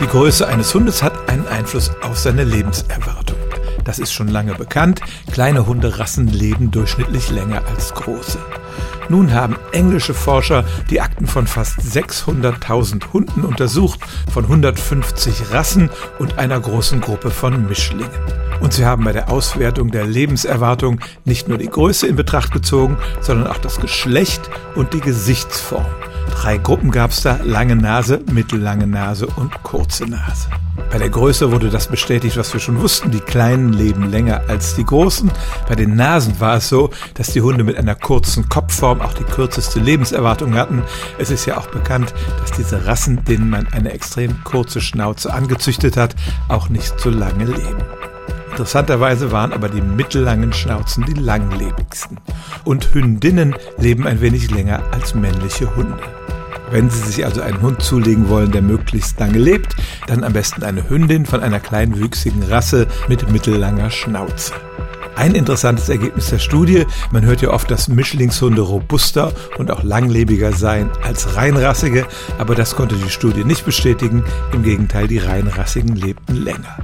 Die Größe eines Hundes hat einen Einfluss auf seine Lebenserwartung. Das ist schon lange bekannt. Kleine Hunderassen leben durchschnittlich länger als große. Nun haben englische Forscher die Akten von fast 600.000 Hunden untersucht, von 150 Rassen und einer großen Gruppe von Mischlingen. Und sie haben bei der Auswertung der Lebenserwartung nicht nur die Größe in Betracht gezogen, sondern auch das Geschlecht und die Gesichtsform. Drei Gruppen gab es da, lange Nase, mittellange Nase und kurze Nase. Bei der Größe wurde das bestätigt, was wir schon wussten. Die Kleinen leben länger als die Großen. Bei den Nasen war es so, dass die Hunde mit einer kurzen Kopfform auch die kürzeste Lebenserwartung hatten. Es ist ja auch bekannt, dass diese Rassen, denen man eine extrem kurze Schnauze angezüchtet hat, auch nicht so lange leben. Interessanterweise waren aber die mittellangen Schnauzen die langlebigsten. Und Hündinnen leben ein wenig länger als männliche Hunde. Wenn Sie sich also einen Hund zulegen wollen, der möglichst lange lebt, dann am besten eine Hündin von einer kleinwüchsigen Rasse mit mittellanger Schnauze. Ein interessantes Ergebnis der Studie, man hört ja oft, dass Mischlingshunde robuster und auch langlebiger seien als reinrassige, aber das konnte die Studie nicht bestätigen, im Gegenteil, die reinrassigen lebten länger.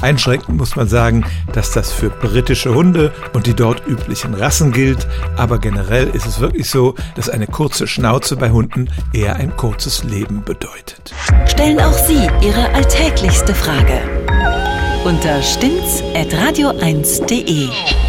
Einschränkend muss man sagen, dass das für britische Hunde und die dort üblichen Rassen gilt, aber generell ist es wirklich so, dass eine kurze Schnauze bei Hunden eher ein kurzes Leben bedeutet. Stellen auch Sie Ihre alltäglichste Frage unter stimmt's at radio1.de.